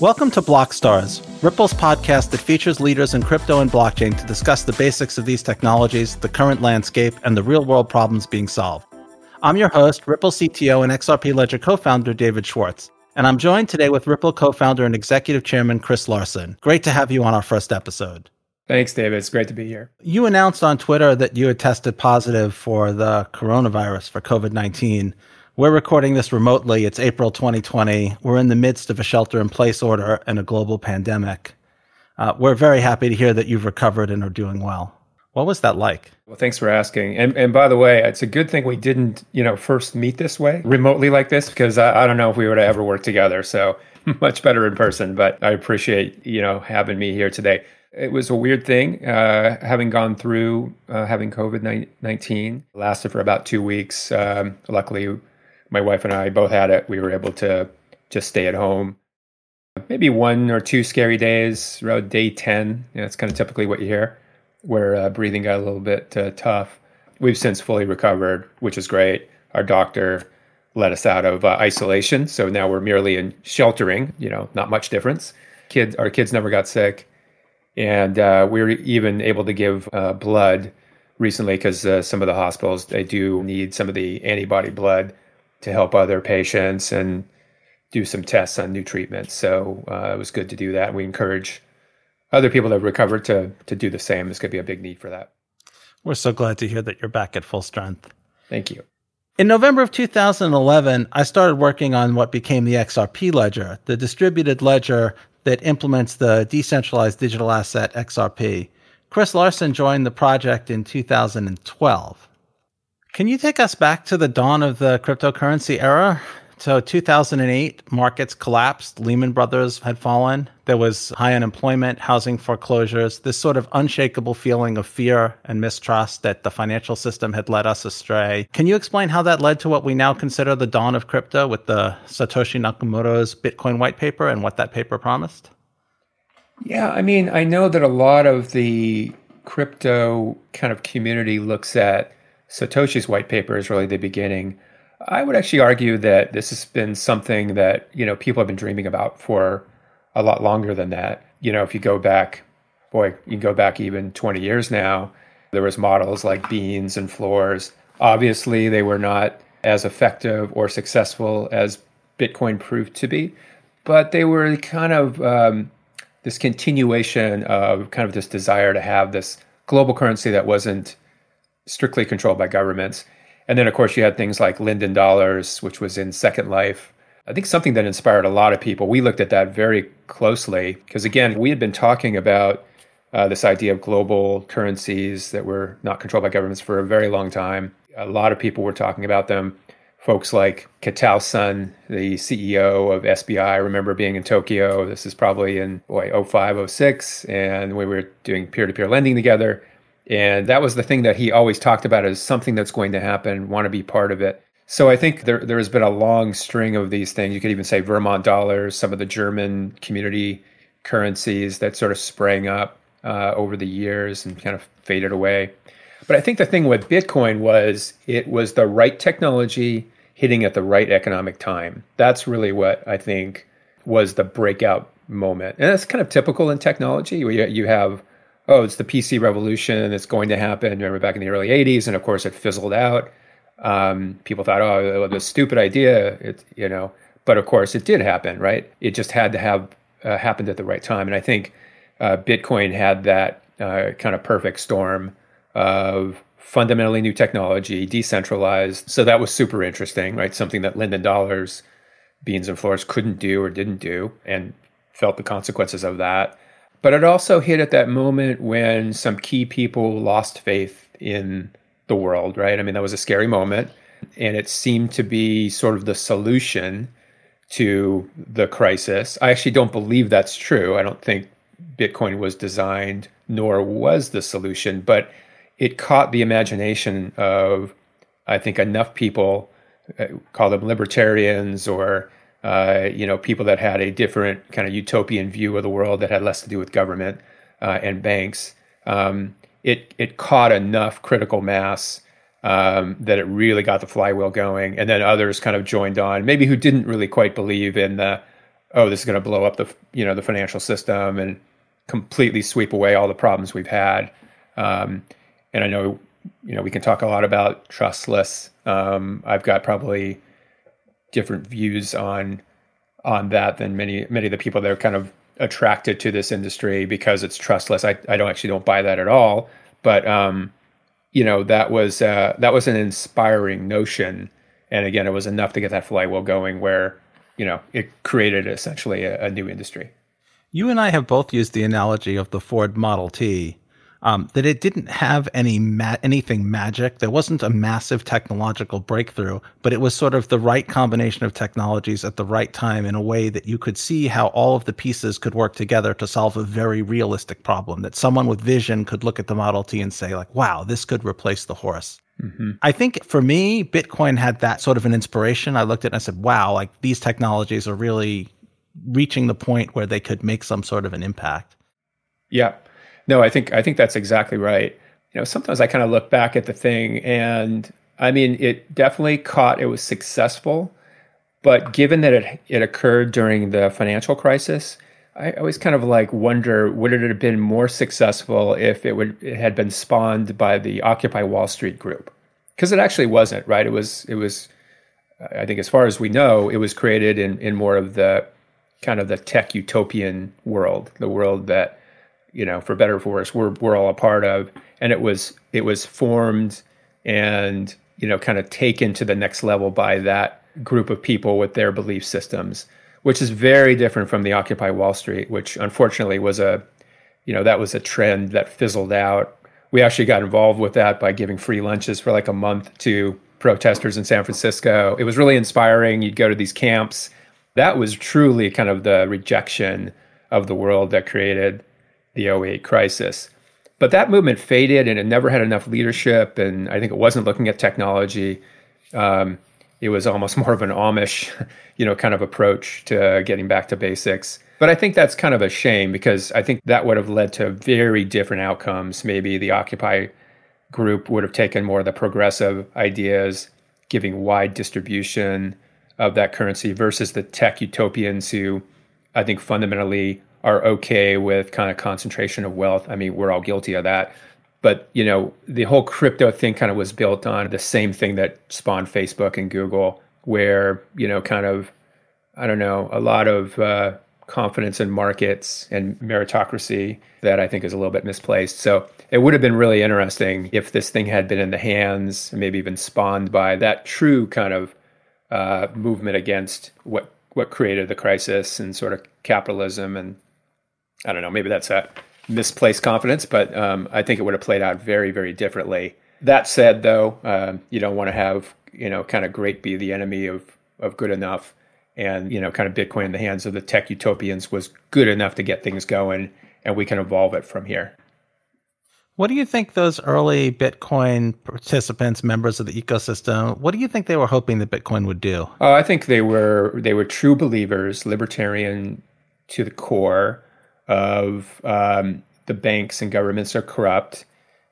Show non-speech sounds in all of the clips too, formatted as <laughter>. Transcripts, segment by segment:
Welcome to Blockstars, Ripple's podcast that features leaders in crypto and blockchain to discuss the basics of these technologies, the current landscape, and the real world problems being solved. I'm your host, Ripple CTO and XRP Ledger co founder David Schwartz, and I'm joined today with Ripple co founder and executive chairman Chris Larsen. Great to have you on our first episode. Thanks, David. It's great to be here. You announced on Twitter that you had tested positive for the coronavirus for COVID 19. We're recording this remotely. It's April 2020. We're in the midst of a shelter in place order and a global pandemic. Uh, we're very happy to hear that you've recovered and are doing well. What was that like? Well, thanks for asking. And and by the way, it's a good thing we didn't, you know, first meet this way, remotely like this, because I, I don't know if we would have ever worked together. So <laughs> much better in person. But I appreciate you know having me here today. It was a weird thing, uh, having gone through uh, having COVID nineteen. Lasted for about two weeks. Um, luckily, my wife and I both had it. We were able to just stay at home. Maybe one or two scary days around day 10. You know, that's kind of typically what you hear, where uh, breathing got a little bit uh, tough. We've since fully recovered, which is great. Our doctor let us out of uh, isolation. So now we're merely in sheltering, you know, not much difference. Kids, our kids never got sick. And uh, we were even able to give uh, blood recently because uh, some of the hospitals, they do need some of the antibody blood to help other patients and do some tests on new treatments. So uh, it was good to do that. We encourage other people that have recovered to to do the same. There's going to be a big need for that. We're so glad to hear that you're back at full strength. Thank you. In November of 2011, I started working on what became the XRP ledger, the distributed ledger that implements the decentralized digital asset XRP. Chris Larsen joined the project in 2012. Can you take us back to the dawn of the cryptocurrency era? So 2008, markets collapsed. Lehman Brothers had fallen. There was high unemployment, housing foreclosures, this sort of unshakable feeling of fear and mistrust that the financial system had led us astray. Can you explain how that led to what we now consider the dawn of crypto with the Satoshi Nakamoto's Bitcoin white paper and what that paper promised? Yeah, I mean, I know that a lot of the crypto kind of community looks at Satoshi's white paper is really the beginning. I would actually argue that this has been something that, you know, people have been dreaming about for a lot longer than that. You know, if you go back, boy, you go back even 20 years now, there was models like Beenz and Flooz. Obviously, they were not as effective or successful as Bitcoin proved to be, but they were kind of um, this continuation of kind of this desire to have this global currency that wasn't strictly controlled by governments. And then, of course, you had things like Linden Dollars, which was in Second Life. I think something that inspired a lot of people. We looked at that very closely because, again, we had been talking about uh, this idea of global currencies that were not controlled by governments for a very long time. A lot of people were talking about them. Folks like Kitao-san, the CEO of SBI, I remember being in Tokyo. This is probably in boy, 05, 06, and we were doing peer to peer lending together. And that was the thing that he always talked about as something that's going to happen, want to be part of it. So I think there there has been a long string of these things. You could even say Vermont dollars, some of the German community currencies that sort of sprang up uh, over the years and kind of faded away. But I think the thing with Bitcoin was it was the right technology hitting at the right economic time. That's really what I think was the breakout moment. And that's kind of typical in technology. Where you, you have oh, it's the PC revolution that's going to happen. Remember back in the early 80s, and of course it fizzled out. Um, people thought, oh, the stupid idea, it, you know, but of course it did happen, right? It just had to have uh, happened at the right time. And I think uh, Bitcoin had that uh, kind of perfect storm of fundamentally new technology, decentralized. So that was super interesting, right? Something that Linden Dollars, Beenz and Flooz couldn't do or didn't do, and felt the consequences of that. But it also hit at that moment when some key people lost faith in the world, right? I mean, that was a scary moment. And it seemed to be sort of the solution to the crisis. I actually don't believe that's true. I don't think Bitcoin was designed, nor was the solution, but it caught the imagination of, I think, enough people, uh, call them libertarians or uh, you know, people that had a different kind of utopian view of the world that had less to do with government uh, and banks. Um, it it caught enough critical mass um, that it really got the flywheel going, and then others kind of joined on, maybe who didn't really quite believe in the oh, this is going to blow up the you know the financial system and completely sweep away all the problems we've had. Um, and I know you know we can talk a lot about trustless. Um, I've got probably different views on on that than many many of the people that are kind of attracted to this industry because it's trustless. I, I don't actually don't buy that at all. But um, you know that was uh, that was an inspiring notion, and again, it was enough to get that flywheel going where you know it created essentially a, a new industry. You and I have both used the analogy of the Ford Model T um, that it didn't have any ma- anything magic. There wasn't a massive technological breakthrough, but it was sort of the right combination of technologies at the right time in a way that you could see how all of the pieces could work together to solve a very realistic problem. That someone with vision could look at the Model T and say, like, "Wow, this could replace the horse." Mm-hmm. I think for me, Bitcoin had that sort of an inspiration. I looked at it and I said, "Wow, like these technologies are really." reaching the point where they could make some sort of an impact. Yeah. No, I think I think that's exactly right. You know, sometimes I kind of look back at the thing and I mean, it definitely caught it was successful, but given that it it occurred during the financial crisis, I always kind of like wonder would it have been more successful if it would it had been spawned by the Occupy Wall Street group? Because it actually wasn't, right? It was it was I think as far as we know, it was created in in more of the kind of the tech utopian world, the world that you know, for better or for worse, we're we're all a part of. And it was it was formed and you know kind of taken to the next level by that group of people with their belief systems, which is very different from the Occupy Wall Street, which unfortunately was a you know that was a trend that fizzled out. We actually got involved with that by giving free lunches for like a month to protesters in San Francisco. It was really inspiring. You'd go to these camps. That was truly kind of the rejection of the world that created the 08 crisis. But that movement faded and it never had enough leadership. And I think it wasn't looking at technology. Um, it was almost <laughs> more of an Amish, you know, kind of approach to getting back to basics. But I think that's kind of a shame because I think that would have led to very different outcomes. Maybe the Occupy group would have taken more of the progressive ideas, giving wide distribution of that currency versus the tech utopians who I think fundamentally are okay with kind of concentration of wealth. I mean, we're all guilty of that. But, you know, the whole crypto thing kind of was built on the same thing that spawned Facebook and Google, where, you know, kind of, I don't know, a lot of uh, confidence in markets and meritocracy that I think is a little bit misplaced. So it would have been really interesting if this thing had been in the hands, maybe even spawned by that true kind of uh, movement against what what created the crisis and sort of capitalism and I don't know, maybe that's a misplaced confidence, but um, I think it would have played out very, very differently. That said, though, uh, you don't want to have you know kind of great be the enemy of of good enough, and you know kind of Bitcoin in the hands of the tech utopians was good enough to get things going, and we can evolve it from here. What do you think those early Bitcoin participants, members of the ecosystem, what do you think they were hoping that Bitcoin would do? Oh, I think they were they were true believers, libertarian to the core of um, the banks and governments are corrupt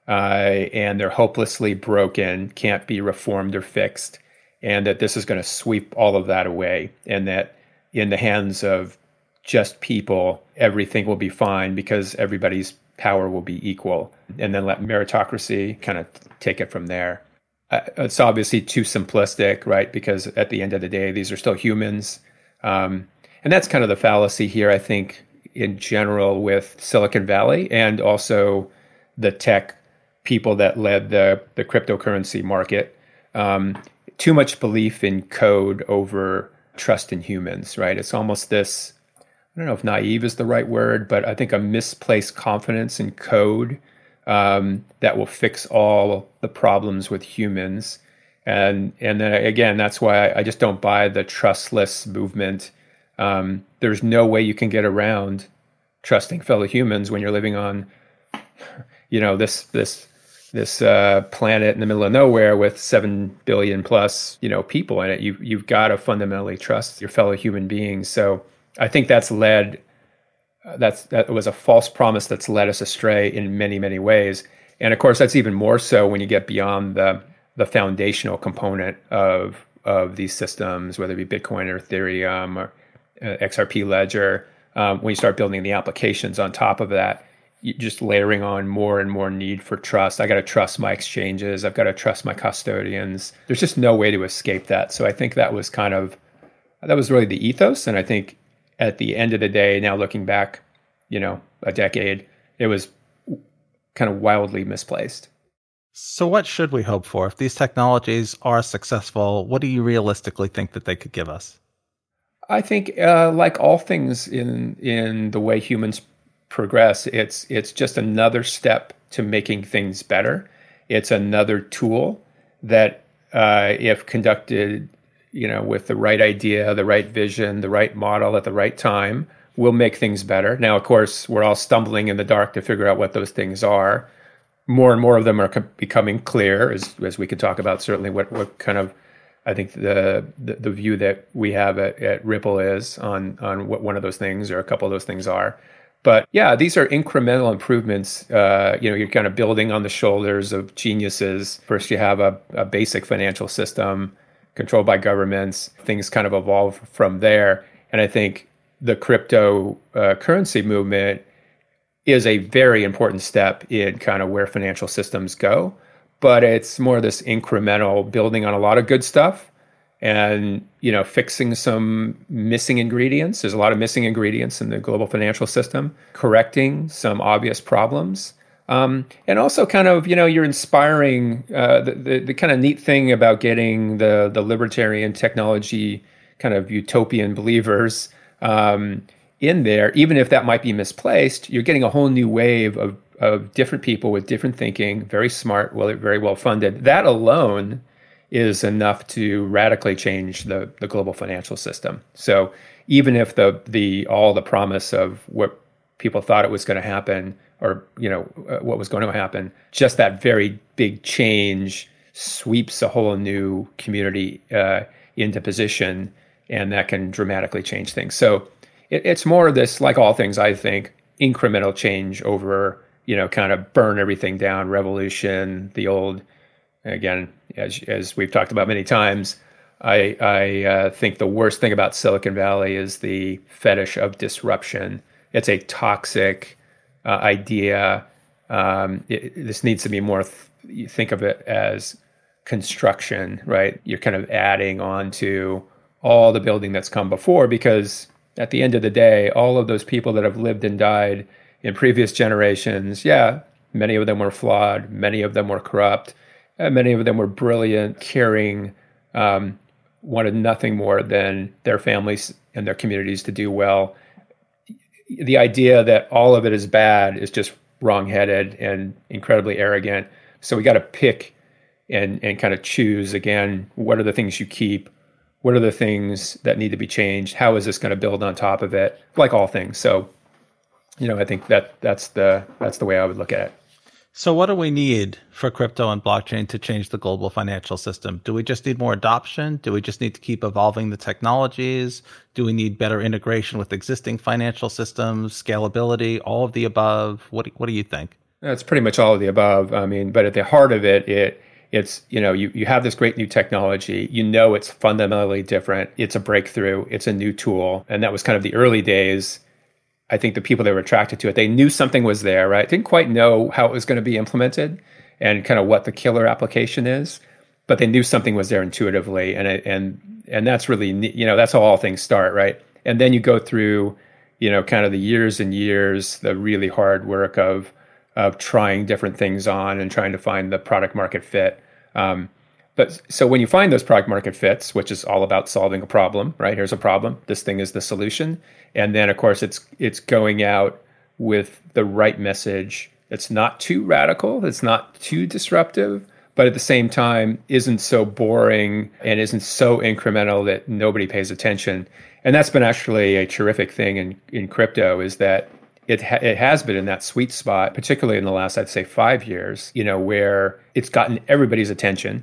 uh, and they're hopelessly broken, can't be reformed or fixed, and that this is going to sweep all of that away, and that in the hands of just people, everything will be fine because everybody's power will be equal, and then let meritocracy kind of take it from there. Uh, it's obviously too simplistic, right? Because at the end of the day, these are still humans. Um, and that's kind of the fallacy here, I think, in general with Silicon Valley and also the tech people that led the the cryptocurrency market. Um, too much belief in code over trust in humans, right? It's almost this. I don't know if naive is the right word, but I think a misplaced confidence in code um, that will fix all the problems with humans. And and then again, that's why I, I just don't buy the trustless movement um, there's no way you can get around trusting fellow humans when you're living on, you know, this this this uh, planet in the middle of nowhere with seven billion plus, you know, people in it. You you've got to fundamentally trust your fellow human beings. So I think that's led. Uh, that's that was a false promise that's led us astray in many many ways. And of course, that's even more so when you get beyond the the foundational component of of these systems, whether it be Bitcoin or Ethereum or XRP ledger. Um, when you start building the applications on top of that, just layering on more and more need for trust. I got to trust my exchanges. I've got to trust my custodians. There's just no way to escape that. So I think that was kind of that was really the ethos. And I think at the end of the day, now looking back, you know, a decade, it was kind of wildly misplaced. So what should we hope for if these technologies are successful? What do you realistically think that they could give us? I think, uh, like all things in in the way humans progress. It's it's just another step to making things better. It's another tool that, uh, if conducted, you know, with the right idea, the right vision, the right model at the right time, will make things better. Now, of course, we're all stumbling in the dark to figure out what those things are. More and more of them are co- becoming clear, as as we could talk about. Certainly, what what kind of I think the, the, the view that we have at, at Ripple is on on what one of those things or a couple of those things are. But yeah, these are incremental improvements. Uh, you know, you're kind of building on the shoulders of geniuses. First, you have a, a basic financial system controlled by governments. Things kind of evolve from there. And I think the crypto uh, currency movement is a very important step in kind of where financial systems go. But it's more of this incremental building on a lot of good stuff and you know fixing some missing ingredients. There's a lot of missing ingredients in the global financial system correcting some obvious problems. Um, and also kind of you know you're inspiring uh, the, the, the kind of neat thing about getting the the libertarian technology kind of utopian believers um, in there even if that might be misplaced you're getting a whole new wave of of different people with different thinking very smart well very well funded that alone is enough to radically change the, the global financial system. So even if the the all the promise of what people thought it was going to happen or you know uh, what was going to happen, just that very big change sweeps a whole new community uh, into position, and that can dramatically change things. So it, it's more of this, like all things, I think, incremental change over you know kind of burn everything down, revolution, the old again, as as we've talked about many times, I I uh, think the worst thing about Silicon Valley is the fetish of disruption. It's a toxic uh, idea. Um, it, this needs to be more. Th- you think of it as construction, right? You're kind of adding on to all the building that's come before because at the end of the day, all of those people that have lived and died in previous generations, yeah, many of them were flawed, many of them were corrupt, many of them were brilliant, caring, um, wanted nothing more than their families and their communities to do well. The idea that all of it is bad is just wrongheaded and incredibly arrogant. So we got to pick and and kind of choose again. What are the things you keep? What are the things that need to be changed? How is this going to build on top of it? Like all things. So, you know, I think that that's the that's the way I would look at it. So, what do we need for crypto and blockchain to change the global financial system? Do we just need more adoption? Do we just need to keep evolving the technologies? Do we need better integration with existing financial systems, scalability, all of the above? What do, what do you think? It's pretty much all of the above. I mean, but at the heart of it, it it's you know you, you have this great new technology you know it's fundamentally different it's a breakthrough it's a new tool and that was kind of the early days I think the people that were attracted to it, they knew something was there, right? Didn't quite know how it was going to be implemented and kind of what the killer application is, but they knew something was there intuitively, and and and that's really you know that's how all things start, right? And then you go through, you know, kind of the years and years, the really hard work of of trying different things on and trying to find the product market fit. Um, but so when you find those product market fits, which is all about solving a problem, right? Here's a problem. This thing is the solution. And then of course it's it's going out with the right message. It's not too radical, it's not too disruptive, but at the same time isn't so boring and isn't so incremental that nobody pays attention. And that's been actually a terrific thing in, in crypto is that it, ha- it has been in that sweet spot, particularly in the last, I'd say, five years, you know, where it's gotten everybody's attention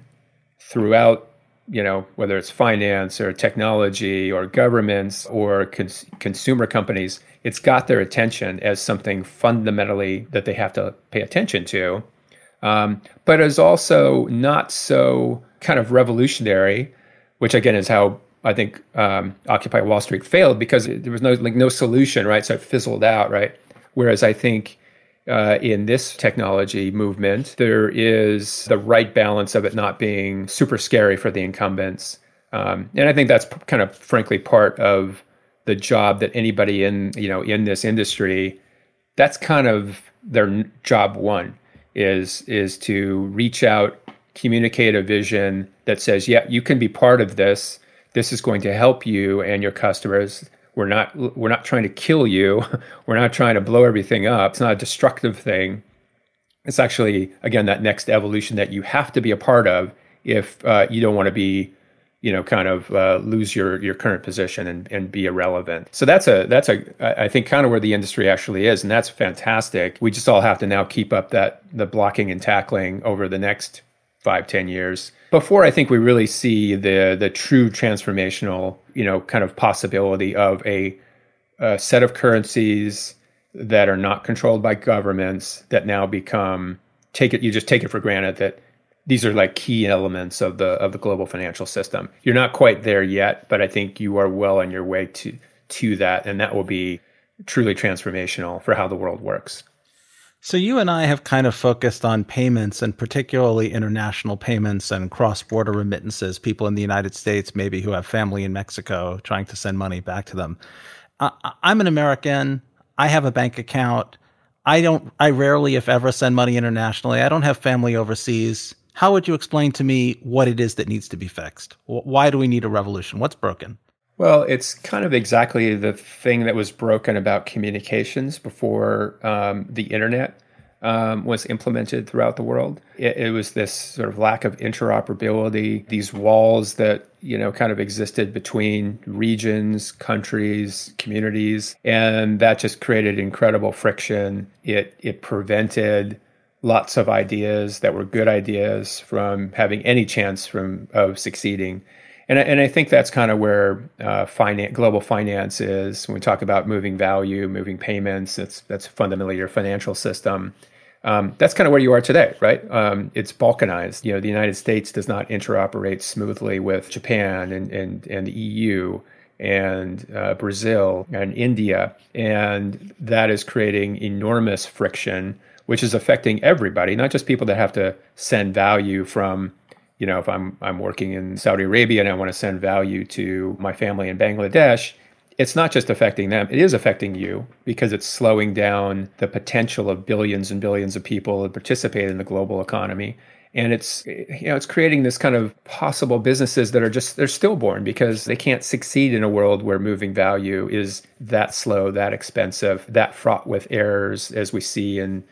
throughout you know whether it's finance or technology or governments or cons- consumer companies it's got their attention as something fundamentally that they have to pay attention to um, but is also not so kind of revolutionary which again is how I think um, Occupy Wall Street failed because there was no like no solution, right? So it fizzled out, right? Whereas I think uh, in this technology movement, there is the right balance of it not being super scary for the incumbents, um, and I think that's kind of frankly part of the job that anybody in you know in this industry, that's kind of their job one is is to reach out, communicate a vision that says, yeah, you can be part of this. This is going to help you and your customers. We're not we're not trying to kill you. <laughs> We're not trying to blow everything up. It's not a destructive thing. It's actually again that next evolution that you have to be a part of if uh, you don't want to be you know kind of uh, lose your your current position and, and be irrelevant so that's a that's a i think kind of where the industry actually is and that's fantastic we just all have to now keep up that the blocking and tackling over the next five ten years before i think we really see the the true transformational you know kind of possibility of a, a set of currencies that are not controlled by governments that now become take it you just take it for granted that these are like key elements of the of the global financial system. You're not quite there yet, but I think you are well on your way to to that, and that will be truly transformational for how the world works. So you and I have kind of focused on payments and particularly international payments and cross-border remittances. People in the United States, maybe who have family in Mexico, trying to send money back to them. I'm an American. I have a bank account. I don't. I rarely, if ever, send money internationally. I don't have family overseas how would you explain to me what it is that needs to be fixed? Why do we need a revolution? What's broken? Well, it's kind of exactly the thing that was broken about communications before um, the internet um, was implemented throughout the world. It, it, was this sort of lack of interoperability, these walls that you know kind of existed between regions, countries, communities, and that just created incredible friction. It it prevented lots of ideas that were good ideas from having any chance from of succeeding. And, I, and I think that's kind of where uh, finance, global finance is. When we talk about moving value, moving payments, that's that's fundamentally your financial system. Um, that's kind of where you are today, right? Um, it's balkanized. You know, the United States does not interoperate smoothly with Japan and and, and the EU and uh, Brazil and India, and that is creating enormous friction which is affecting everybody, not just people that have to send value from, you know, if I'm I'm working in Saudi Arabia and I want to send value to my family in Bangladesh, it's not just affecting them, it is affecting you because it's slowing down the potential of billions and billions of people to participate in the global economy. And it's you know it's creating this kind of possible businesses that are just they're stillborn because they can't succeed in a world where moving value is that slow, that expensive, that fraught with errors as we see in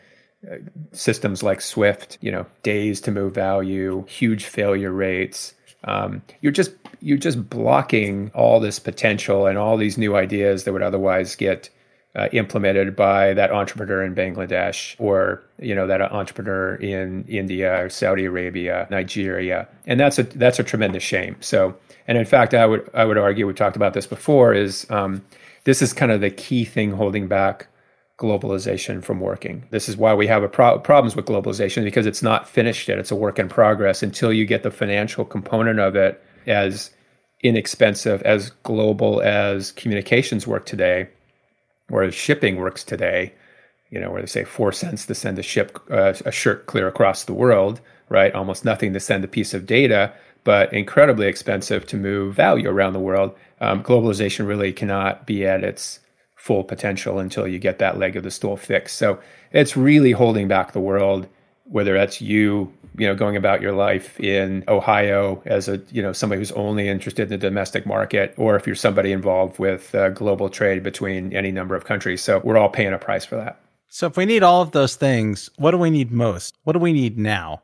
systems like Swift, you know, days to move value, huge failure rates. Um, you're just you're just blocking all this potential and all these new ideas that would otherwise get uh, implemented by that entrepreneur in Bangladesh or you know that entrepreneur in India or Saudi Arabia, Nigeria, and that's a that's a tremendous shame. So, and in fact, I would I would argue we talked about this before is um, this is kind of the key thing holding back globalization from working. This is why we have pro- problems with globalization because it's not finished yet. It's a work in progress until you get the financial component of it as inexpensive, as global as communications work today, or as shipping works today. You know, where they say four cents to send a ship uh, a shirt clear across the world, right? Almost nothing to send a piece of data, but incredibly expensive to move value around the world. Um, globalization really cannot be at its full potential until you get that leg of the stool fixed. So it's really holding back the world, whether that's you, you know, going about your life in Ohio as a, you know, somebody who's only interested in the domestic market, or if you're somebody involved with uh, global trade between any number of countries. So we're all paying a price for that. So if we need all of those things, what do we need most? What do we need now?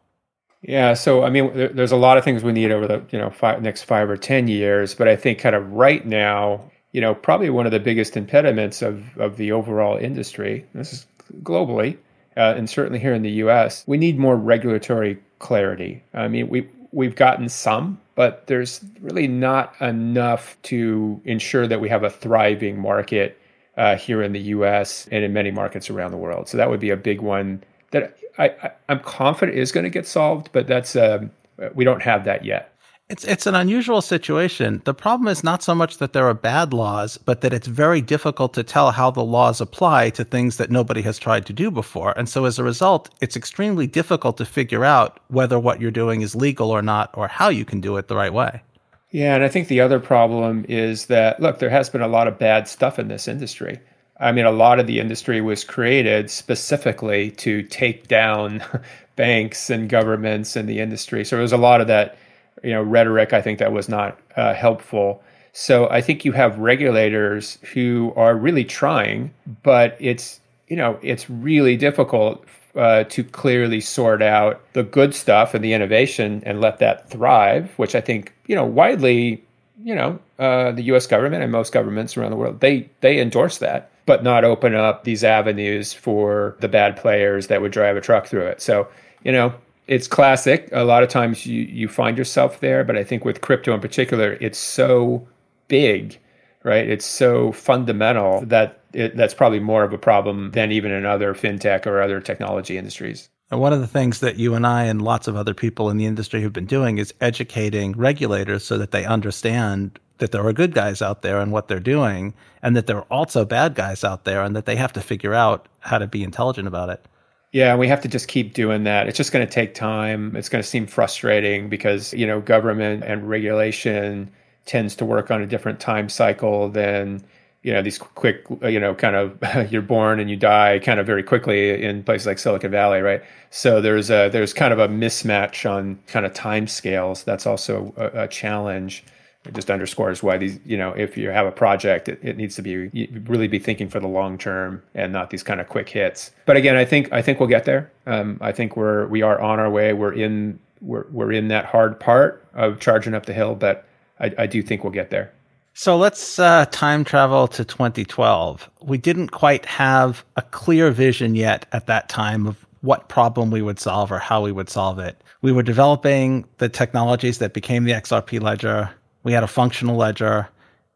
Yeah, so I mean, there's a lot of things we need over the you know five, next five or ten years, but I think kind of right now you know, probably one of the biggest impediments of, of the overall industry, this is globally, uh, and certainly here in the US, we need more regulatory clarity. I mean, we, we've gotten some, but there's really not enough to ensure that we have a thriving market uh, here in the US and in many markets around the world. So that would be a big one that I, I, am confident is going to get solved, but that's um, we don't have that yet. It's it's an unusual situation. The problem is not so much that there are bad laws, but that it's very difficult to tell how the laws apply to things that nobody has tried to do before. And so as a result, it's extremely difficult to figure out whether what you're doing is legal or not or how you can do it the right way. Yeah, and I think the other problem is that look, there has been a lot of bad stuff in this industry. I mean, a lot of the industry was created specifically to take down <laughs> banks and governments and the industry. So there was a lot of that you know rhetoric I think that was not uh, helpful. So I think you have regulators who are really trying, but it's you know it's really difficult uh, to clearly sort out the good stuff and the innovation and let that thrive, which I think you know widely you know uh, the U.S. government and most governments around the world they they endorse that, but not open up these avenues for the bad players that would drive a truck through it. So you know it's classic. A lot of times you you find yourself there, but I think with crypto in particular, it's so big, right? It's so fundamental that it, that's probably more of a problem than even in other fintech or other technology industries. And one of the things that you and I and lots of other people in the industry have been doing is educating regulators so that they understand that there are good guys out there and what they're doing, and that there are also bad guys out there, and that they have to figure out how to be intelligent about it. Yeah, we have to just keep doing that. It's just going to take time. It's going to seem frustrating because, you know, government and regulation tends to work on a different time cycle than, you know, these quick, you know, kind of <laughs> you're born and you die kind of very quickly in places like Silicon Valley, right? So there's a there's kind of a mismatch on kind of time scales. That's also a, a challenge it just underscores why these you know if you have a project it, it needs to be really be thinking for the long term and not these kind of quick hits. But again i think i think we'll get there. Um, i think we're we are on our way. We're in we're, we're in that hard part of charging up the hill but i, I do think we'll get there. So let's uh, time travel to 2012 we didn't quite have a clear vision yet at that time of what problem we would solve or how we would solve it. We were developing the technologies that became the xrp ledger we had a functional ledger,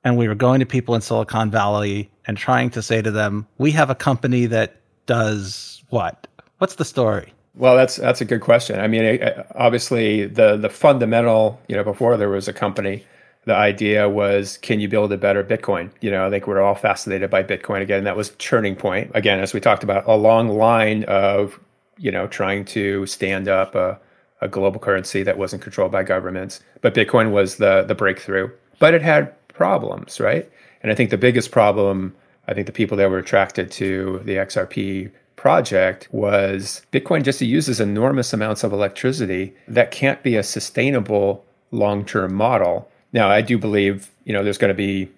and we were going to people in Silicon Valley and trying to say to them, "We have a company that does what? What's the story?" Well, that's that's a good question. I mean, obviously, the the fundamental, you know, before there was a company, the idea was, can you build a better Bitcoin? You know, I think we're all fascinated by Bitcoin again. That was turning point. Again, as we talked about, a long line of, you know, trying to stand up a a global currency that wasn't controlled by governments. But Bitcoin was the the breakthrough. But it had problems, right? And I think the biggest problem, I think the people that were attracted to the XRP project was Bitcoin just uses enormous amounts of electricity that can't be a sustainable long-term model. Now, I do believe, you know, there's going to be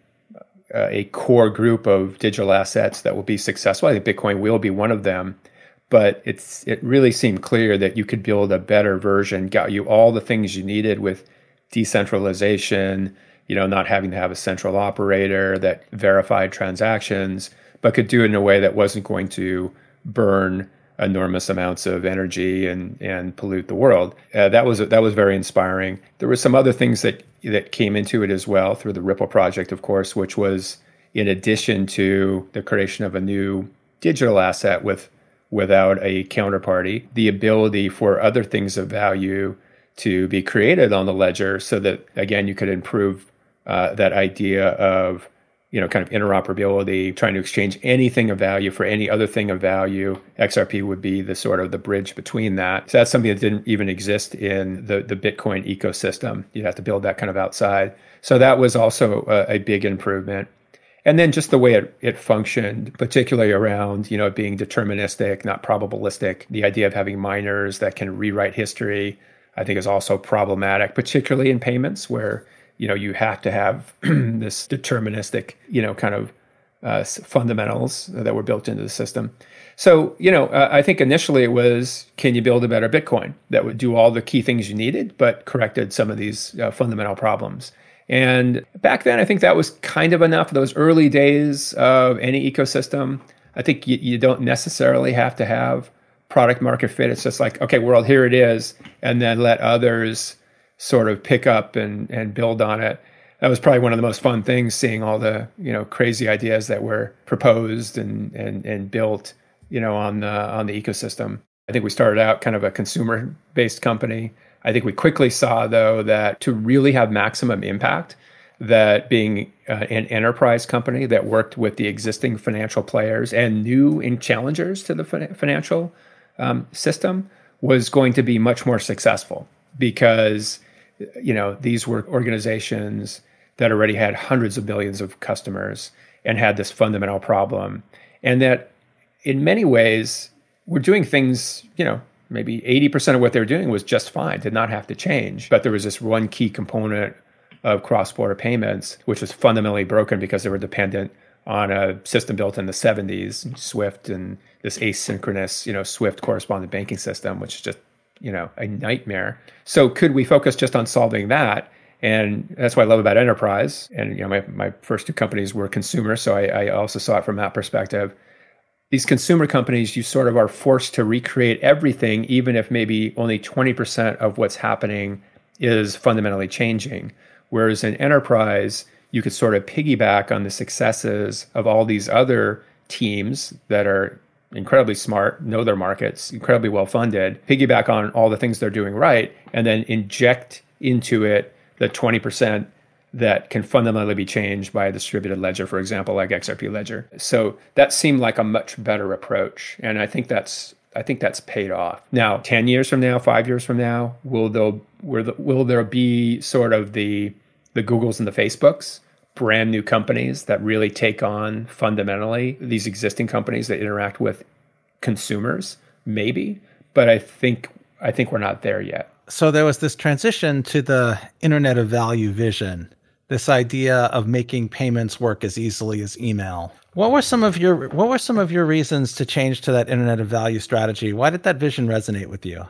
uh, a core group of digital assets that will be successful. I think Bitcoin will be one of them but it's it really seemed clear that you could build a better version, got you all the things you needed with decentralization, you know, not having to have a central operator that verified transactions, but could do it in a way that wasn't going to burn enormous amounts of energy and and pollute the world. Uh, that was that was very inspiring. There were some other things that that came into it as well through the Ripple project, of course, which was in addition to the creation of a new digital asset with without a counterparty, the ability for other things of value to be created on the ledger so that, again, you could improve uh, that idea of you know, kind of interoperability, trying to exchange anything of value for any other thing of value. XRP would be the sort of the bridge between that. So that's something that didn't even exist in the, the Bitcoin ecosystem. You'd have to build that kind of outside. So that was also a, a big improvement and then just the way it, it functioned particularly around you know being deterministic not probabilistic the idea of having miners that can rewrite history i think is also problematic particularly in payments where you know you have to have <clears throat> this deterministic you know kind of uh, fundamentals that were built into the system. So you know uh, i think initially it was can you build a better bitcoin that would do all the key things you needed but corrected some of these uh, fundamental problems and back then, I think that was kind of enough. Those early days of any ecosystem, I think you, you don't necessarily have to have product market fit. It's just like, okay, world, here it is, and then let others sort of pick up and and build on it. That was probably one of the most fun things, seeing all the you know crazy ideas that were proposed and and and built, you know, on the on the ecosystem. I think we started out kind of a consumer based company. I think we quickly saw, though, that to really have maximum impact, that being uh, an enterprise company that worked with the existing financial players and new challengers to the financial um, system was going to be much more successful because you know these were organizations that already had hundreds of billions of customers and had this fundamental problem and that in many ways were doing things you know maybe 80% of what they were doing was just fine did not have to change. But there was this one key component of cross-border payments which was fundamentally broken because they were dependent on a system built in the 70s swift and this asynchronous you know swift correspondent banking system which is just you know a nightmare. So could we focus just on solving that? And that's what I love about enterprise. And you know, my, my first two companies were consumer, so I, I also saw it from that perspective these consumer companies, you sort of are forced to recreate everything, even if maybe only 20% of what's happening is fundamentally changing. Whereas in enterprise, you could sort of piggyback on the successes of all these other teams that are incredibly smart, know their markets, incredibly well funded, piggyback on all the things they're doing right, and then inject into it the 20% that can fundamentally be changed by a distributed ledger, for example, like XRP Ledger. So that seemed like a much better approach, and I think that's I think that's paid off. Now, ten years from now, five years from now, will there will there be sort of the the Googles and the Facebooks, brand new companies that really take on fundamentally these existing companies that interact with consumers? Maybe, but I think I think we're not there yet. So there was this transition to the Internet of Value vision this idea of making payments work as easily as email. What were some of your what were some of your reasons to change to that internet of value strategy? Why did that vision resonate with you?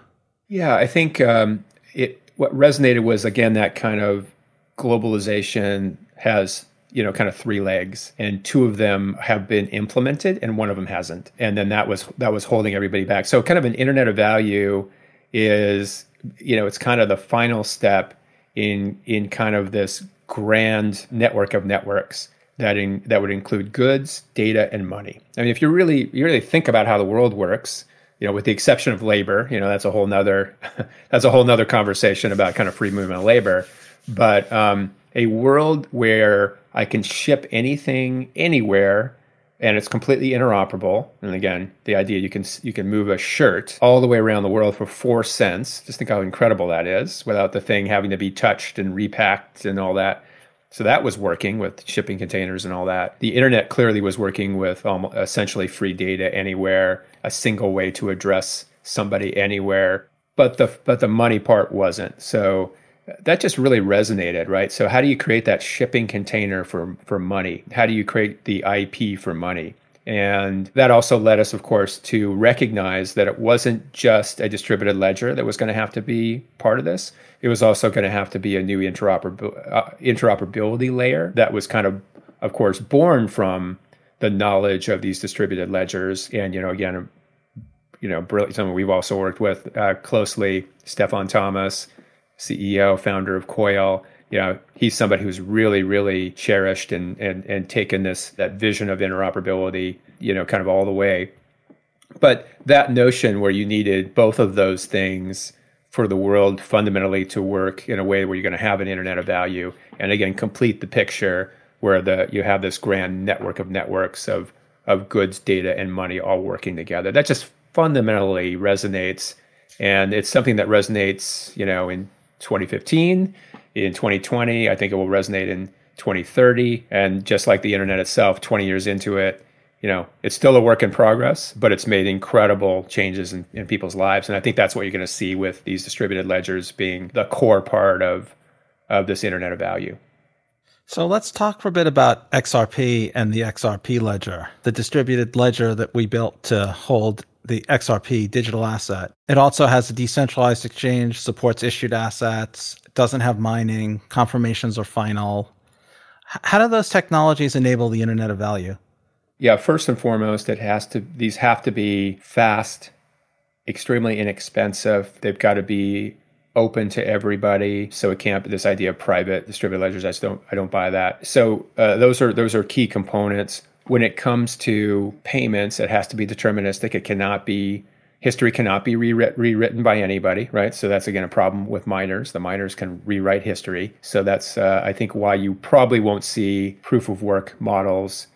Yeah, I think um, it what resonated was again that kind of globalization has you know kind of three legs and two of them have been implemented and one of them hasn't and then that was that was holding everybody back so kind of an internet of value is you know it's kind of the final step in in kind of this grand network of networks that in, that would include goods, data, and money. I mean, if you really you really think about how the world works, you know, with the exception of labor, you know, that's a whole nother <laughs> that's a whole nother conversation about kind of free movement of labor. But um, a world where I can ship anything anywhere and it's completely interoperable. And again, the idea you can you can move a shirt all the way around the world for four cents. Just think how incredible that is, without the thing having to be touched and repacked and all that. So that was working with shipping containers and all that. The internet clearly was working with um, essentially free data anywhere, a single way to address somebody anywhere. But the but the money part wasn't. So that just really resonated, right? So how do you create that shipping container for for money? How do you create the IP for money? And that also led us, of course, to recognize that it wasn't just a distributed ledger that was going to have to be part of this. It was also going to have to be a new interoperability, uh, interoperability layer that was kind of, of course, born from the knowledge of these distributed ledgers. And, you know, again, you know, brilliant someone we've also worked with uh, closely, Stefan Thomas, CEO, founder of Coil. You know, he's somebody who's really, really cherished and and and taken this that vision of interoperability, you know, kind of all the way. But that notion where you needed both of those things for the world fundamentally to work in a way where you're going to have an internet of value and again complete the picture where the you have this grand network of networks of of goods, data, and money all working together. That just fundamentally resonates, and it's something that resonates, you know, in 2015. In 2020, I think it will resonate in 2030. And just like the internet itself, 20 years into it, you know, it's still a work in progress, but it's made incredible changes in, in people's lives. And I think that's what you're going to see with these distributed ledgers being the core part of, of this internet of value. So let's talk for a bit about XRP and the XRP ledger, the distributed ledger that we built to hold the XRP digital asset. It also has a decentralized exchange, supports issued assets, doesn't have mining, confirmations are final. How do those technologies enable the internet of value? Yeah, first and foremost, it has to these have to be fast, extremely inexpensive. They've got to be open to everybody. So it can't be this idea of private distributed ledgers. I just don't I don't buy that. So uh, those are those are key components when it comes to payments, it has to be deterministic. It cannot be History cannot be rewrit- rewritten by anybody, right? So that's again a problem with miners. The miners can rewrite history. So that's, uh, I think, why you probably won't see proof of work models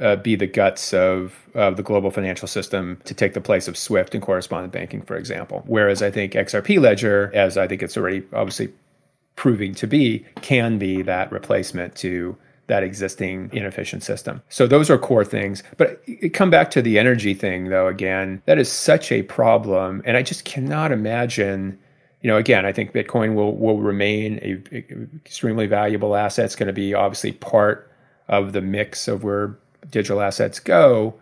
uh, be the guts of, of the global financial system to take the place of SWIFT and correspondent banking, for example. Whereas I think XRP Ledger, as I think it's already obviously proving to be, can be that replacement to that existing inefficient system. So those are core things. But come back to the energy thing, though, again, that is such a problem. And I just cannot imagine. You know, again, I think Bitcoin will will remain a, a extremely valuable asset. It's going to be obviously part of the mix of where digital assets go.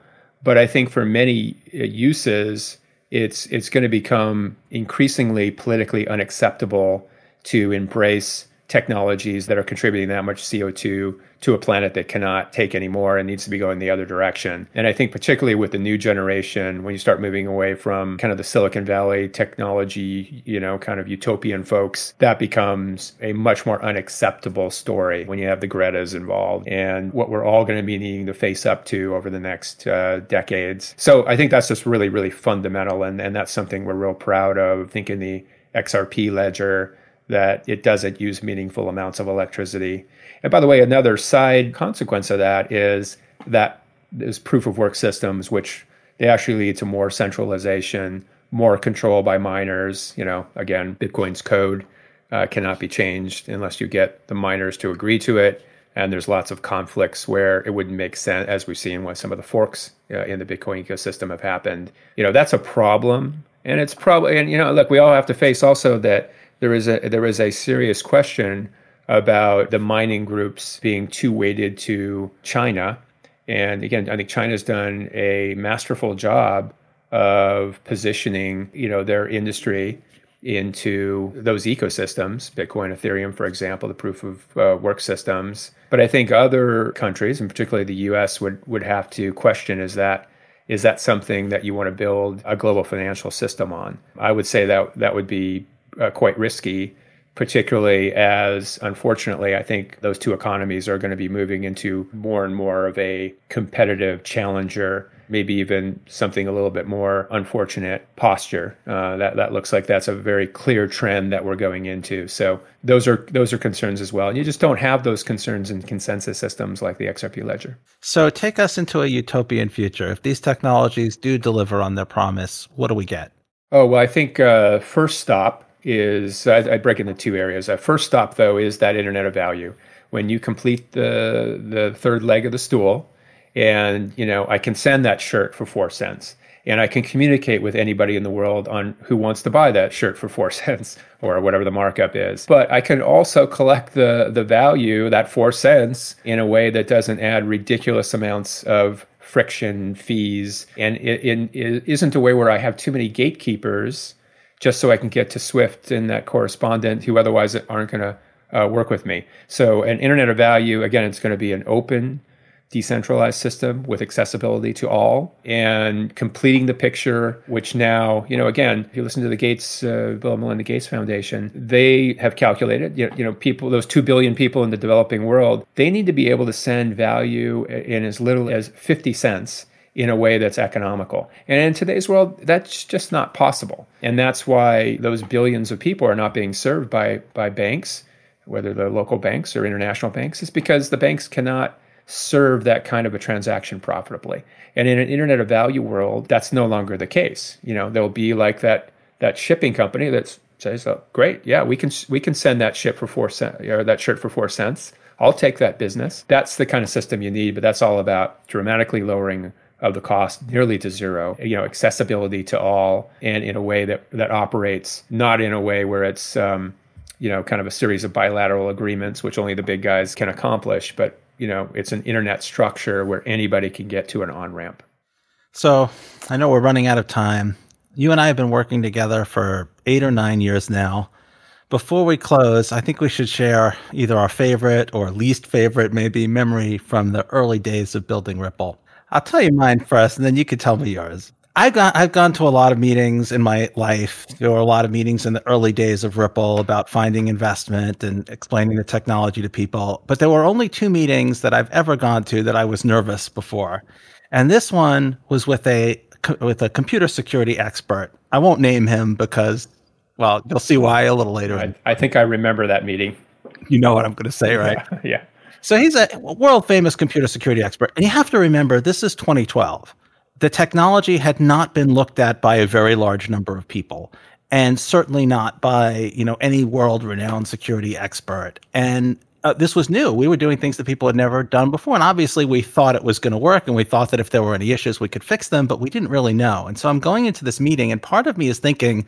But I think for many uh, uses, it's it's going to become increasingly politically unacceptable to embrace technologies that are contributing that much CO2 to a planet that cannot take anymore and needs to be going the other direction. And I think particularly with the new generation, when you start moving away from kind of the Silicon Valley technology, you know, kind of utopian folks, that becomes a much more unacceptable story when you have the Greta's involved and what we're all going to be needing to face up to over the next uh, decades. So I think that's just really, really fundamental. And, and that's something we're real proud of. I think in the XRP ledger, that it doesn't use meaningful amounts of electricity. And by the way, another side consequence of that is that is proof of work systems, which they actually lead to more centralization, more control by miners. You know, again, Bitcoin's code uh, cannot be changed unless you get the miners to agree to it. And there's lots of conflicts where it wouldn't make sense, as we've seen when some of the forks uh, in the Bitcoin ecosystem have happened. You know, that's a problem. And it's probably, and you know, look, we all have to face also that there is a there is a serious question about the mining groups being too weighted to China. And again, I think China's done a masterful job of positioning, you know, their industry into those ecosystems, Bitcoin, Ethereum, for example, the proof of uh, work systems. But I think other countries, and particularly the U.S., would would have to question: is that is that something that you want to build a global financial system on? I would say that that would be uh, quite risky, particularly as, unfortunately, I think those two economies are going to be moving into more and more of a competitive challenger. Maybe even something a little bit more unfortunate posture. Uh, that that looks like that's a very clear trend that we're going into. So those are those are concerns as well. You just don't have those concerns in consensus systems like the XRP ledger. So take us into a utopian future. If these technologies do deliver on their promise, what do we get? Oh well, I think uh, first stop is I, I break into two areas. A first stop though is that internet of value. When you complete the the third leg of the stool, and you know I can send that shirt for four cents, and I can communicate with anybody in the world on who wants to buy that shirt for four <laughs> cents or whatever the markup is. But I can also collect the the value that four cents in a way that doesn't add ridiculous amounts of friction fees and it, it, it isn't a way where I have too many gatekeepers just so I can get to Swift and that correspondent who otherwise aren't going to uh, work with me. So, an Internet of Value, again, it's going to be an open, decentralized system with accessibility to all and completing the picture, which now, you know, again, if you listen to the Gates, uh, Bill and Melinda Gates Foundation, they have calculated, you know, you know, people, those 2 billion people in the developing world, they need to be able to send value in as little as 50 cents in a way that's economical. And in today's world, that's just not possible. And that's why those billions of people are not being served by, by banks, whether they're local banks or international banks, is because the banks cannot serve that kind of a transaction profitably. And in an internet of value world, that's no longer the case. You know, there'll be like that that shipping company that says, "Oh, great, yeah, we can we can send that ship for four cents or that shirt for four cents. I'll take that business." That's the kind of system you need, but that's all about dramatically lowering of the cost nearly to zero you know accessibility to all and in a way that that operates not in a way where it's um, you know kind of a series of bilateral agreements which only the big guys can accomplish but you know it's an internet structure where anybody can get to an on ramp so i know we're running out of time. You and i have been working together for eight or nine years now. Before we close, I think we should share either our favorite or least favorite, maybe, memory from the early days of building Ripple. I'll tell you mine first, and then you can tell me yours. I've gone, I've gone to a lot of meetings in my life. There were a lot of meetings in the early days of Ripple about finding investment and explaining the technology to people. But there were only two meetings that I've ever gone to that I was nervous before. And this one was with a with a computer security expert. I won't name him because, well, you'll see why a little later. I, I think I remember that meeting. You know what I'm going to say, right? <laughs> Yeah. yeah. So he's a world famous computer security expert. And you have to remember, this is 2012 the technology had not been looked at by a very large number of people and certainly not by you know any world renowned security expert. And uh, this was new. We were doing things that people had never done before and obviously we thought it was going to work and we thought that if there were any issues we could fix them but we didn't really know. And so i'm going into this meeting and part of me is thinking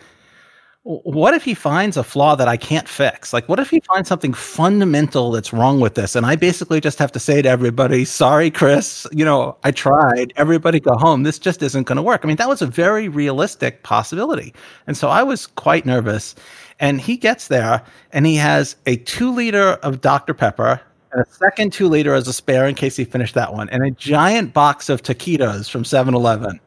what if he finds a flaw that I can't fix? Like, what if he finds something fundamental that's wrong with this? And I basically just have to say to everybody, sorry, Chris, you know, I tried. Everybody go home. This just isn't going to work. I mean, that was a very realistic possibility. And so I was quite nervous. And he gets there and he has a two liter of Dr. Pepper and a second two liter as a spare in case he finished that one, and a giant box of taquitos from 7 Eleven.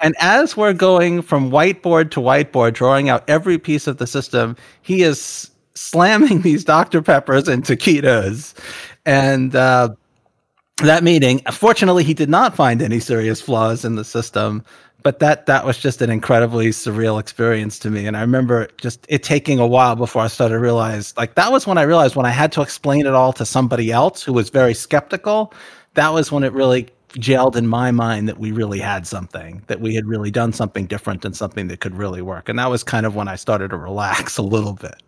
And as we're going from whiteboard to whiteboard, drawing out every piece of the system, he is slamming <laughs> these Dr. Peppers and taquitos. And uh, that meeting, fortunately, he did not find any serious flaws in the system. But that that was just an incredibly surreal experience to me, and I remember just it taking a while before I started to realize. Like that was when I realized when I had to explain it all to somebody else who was very skeptical. That was when it really gelled in my mind that we really had something, that we had really done something different and something that could really work. And that was kind of when I started to relax a little bit.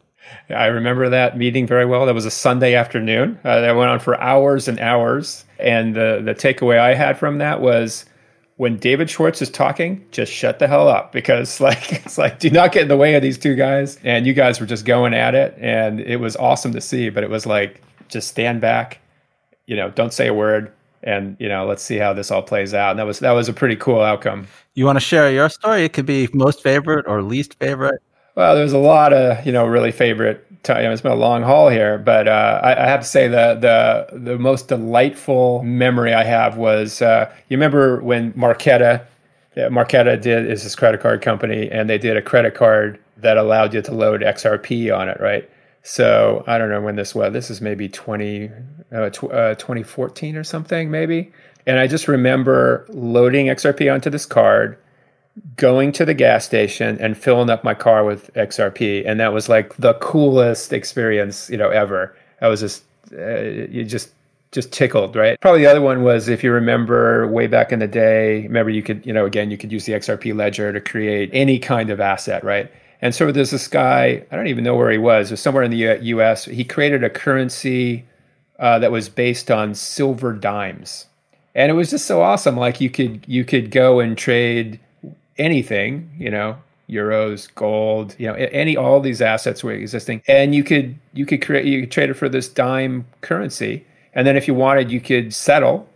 I remember that meeting very well. That was a Sunday afternoon. Uh, that went on for hours and hours. And the, the takeaway I had from that was when David Schwartz is talking, just shut the hell up because <laughs> like it's like do not get in the way of these two guys. And you guys were just going at it, and it was awesome to see. But it was like just stand back, you know, don't say a word, and you know let's see how this all plays out. And that was that was a pretty cool outcome. You want to share your story? It could be most favorite or least favorite. Well there's a lot of you know really favorite time. It's been a long haul here but uh, I, I, have to say the the the most delightful memory i have was uh, you remember when marqeta marqeta did is this credit card company and they did a credit card that allowed you to load xrp on it right so I don't know when this was. This is maybe 20, uh, tw- uh, 2014 or something, maybe. And I just remember loading XRP onto this card, going to the gas station and filling up my car with XRP. And that was like the coolest experience, you know, ever. I was just, uh, you just, just tickled, right? Probably the other one was if you remember way back in the day, remember you could, you know, again, you could use the XRP ledger to create any kind of asset, right? And so there's this guy, I don't even know where he was, it was somewhere in the US. He created a currency uh, that was based on silver dimes. And it was just so awesome. Like you could you could go and trade anything, you know, euros, gold, you know, any all these assets were existing. And you could you could create you could trade it for this dime currency. And then if you wanted, you could settle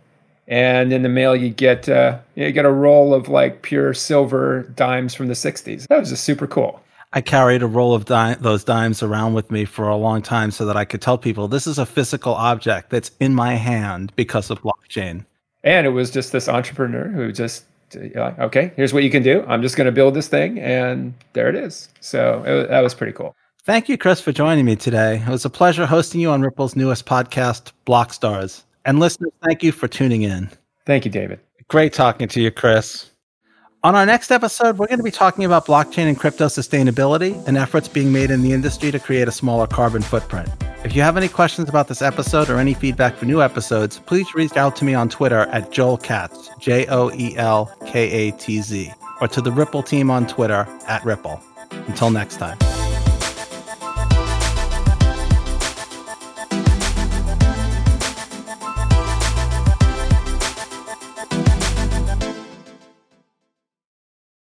and in the mail you get uh, you get a roll of like pure silver dimes from the 60s that was just super cool I carried a roll of di- those dimes around with me for a long time so that I could tell people this is a physical object that's in my hand because of blockchain. And it was just this entrepreneur who just, okay, here's what you can do. I'm just going to build this thing, and there it is. So it, that was pretty cool. Thank you, Chris, for joining me today. It was a pleasure hosting you on Ripple's newest podcast, Blockstars. And listeners, thank you for tuning in. Thank you, David. Great talking to you, Chris. On our next episode, we're going to be talking about blockchain and crypto sustainability and efforts being made in the industry to create a smaller carbon footprint. If you have any questions about this episode or any feedback for new episodes, please reach out to me on Twitter at Joel Katz, J O E L K A T Z, or to the Ripple team on Twitter at Ripple. Until next time.